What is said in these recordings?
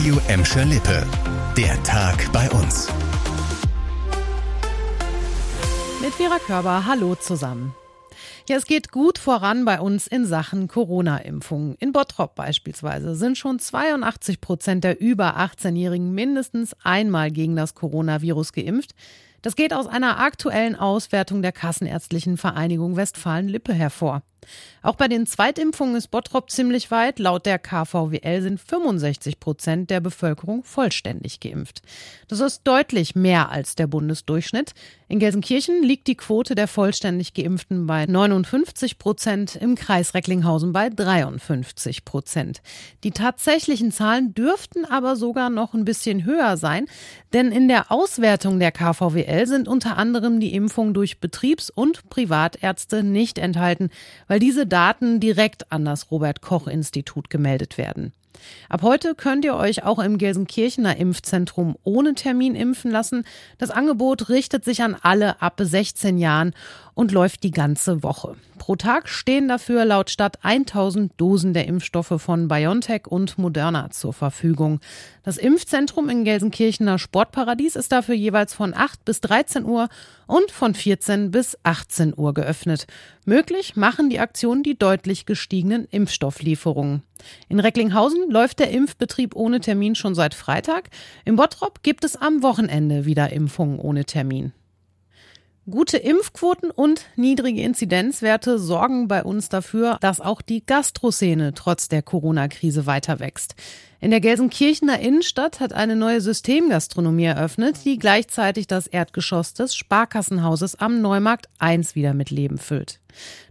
Radio Emscher Lippe. Der Tag bei uns. Mit Vera Körber, hallo zusammen. Ja, es geht gut voran bei uns in Sachen Corona-Impfungen. In Bottrop beispielsweise sind schon 82 Prozent der über 18-Jährigen mindestens einmal gegen das Coronavirus geimpft. Das geht aus einer aktuellen Auswertung der Kassenärztlichen Vereinigung Westfalen-Lippe hervor. Auch bei den Zweitimpfungen ist Bottrop ziemlich weit. Laut der KVWL sind 65 Prozent der Bevölkerung vollständig geimpft. Das ist deutlich mehr als der Bundesdurchschnitt. In Gelsenkirchen liegt die Quote der vollständig Geimpften bei 59 Prozent, im Kreis Recklinghausen bei 53 Prozent. Die tatsächlichen Zahlen dürften aber sogar noch ein bisschen höher sein, denn in der Auswertung der KVWL sind unter anderem die Impfungen durch Betriebs- und Privatärzte nicht enthalten, weil diese Daten direkt an das Robert Koch Institut gemeldet werden. Ab heute könnt ihr euch auch im Gelsenkirchener Impfzentrum ohne Termin impfen lassen. Das Angebot richtet sich an alle ab 16 Jahren und läuft die ganze Woche. Pro Tag stehen dafür laut Stadt 1000 Dosen der Impfstoffe von BioNTech und Moderna zur Verfügung. Das Impfzentrum in Gelsenkirchener Sportparadies ist dafür jeweils von 8 bis 13 Uhr und von 14 bis 18 Uhr geöffnet. Möglich machen die Aktionen die deutlich gestiegenen Impfstofflieferungen. In Recklinghausen läuft der Impfbetrieb ohne Termin schon seit Freitag. Im Bottrop gibt es am Wochenende wieder Impfungen ohne Termin. Gute Impfquoten und niedrige Inzidenzwerte sorgen bei uns dafür, dass auch die Gastroszene trotz der Corona-Krise weiter wächst. In der Gelsenkirchener Innenstadt hat eine neue Systemgastronomie eröffnet, die gleichzeitig das Erdgeschoss des Sparkassenhauses am Neumarkt 1 wieder mit Leben füllt.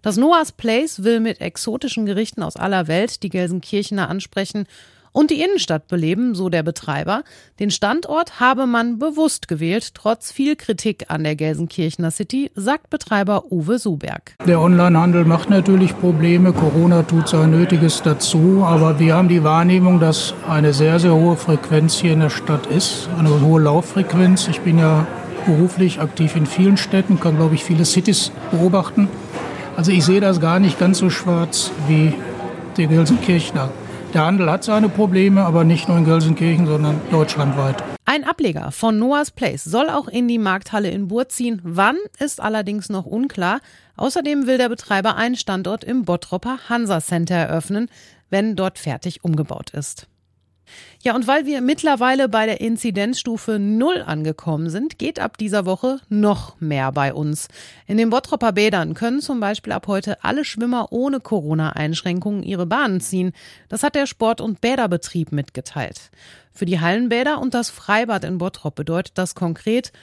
Das Noah's Place will mit exotischen Gerichten aus aller Welt die Gelsenkirchener ansprechen und die Innenstadt beleben, so der Betreiber. Den Standort habe man bewusst gewählt, trotz viel Kritik an der Gelsenkirchener City, sagt Betreiber Uwe Suberg. Der Onlinehandel macht natürlich Probleme. Corona tut sein Nötiges dazu. Aber wir haben die Wahrnehmung, dass eine sehr, sehr hohe Frequenz hier in der Stadt ist. Eine hohe Lauffrequenz. Ich bin ja beruflich aktiv in vielen Städten, kann, glaube ich, viele Cities beobachten. Also ich sehe das gar nicht ganz so schwarz wie der Gelsenkirchner. Der Handel hat seine Probleme, aber nicht nur in Gelsenkirchen, sondern deutschlandweit. Ein Ableger von Noah's Place soll auch in die Markthalle in Bur ziehen. Wann ist allerdings noch unklar. Außerdem will der Betreiber einen Standort im Bottropper Hansa Center eröffnen, wenn dort fertig umgebaut ist. Ja, und weil wir mittlerweile bei der Inzidenzstufe Null angekommen sind, geht ab dieser Woche noch mehr bei uns. In den Bottropper Bädern können zum Beispiel ab heute alle Schwimmer ohne Corona-Einschränkungen ihre Bahnen ziehen. Das hat der Sport- und Bäderbetrieb mitgeteilt. Für die Hallenbäder und das Freibad in Bottrop bedeutet das konkret,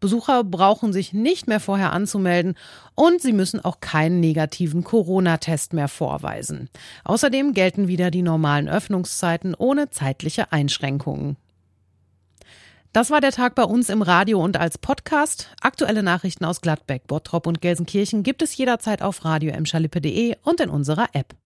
Besucher brauchen sich nicht mehr vorher anzumelden und sie müssen auch keinen negativen Corona-Test mehr vorweisen. Außerdem gelten wieder die normalen Öffnungszeiten ohne zeitliche Einschränkungen. Das war der Tag bei uns im Radio und als Podcast. Aktuelle Nachrichten aus Gladbeck, Bottrop und Gelsenkirchen gibt es jederzeit auf radio und in unserer App.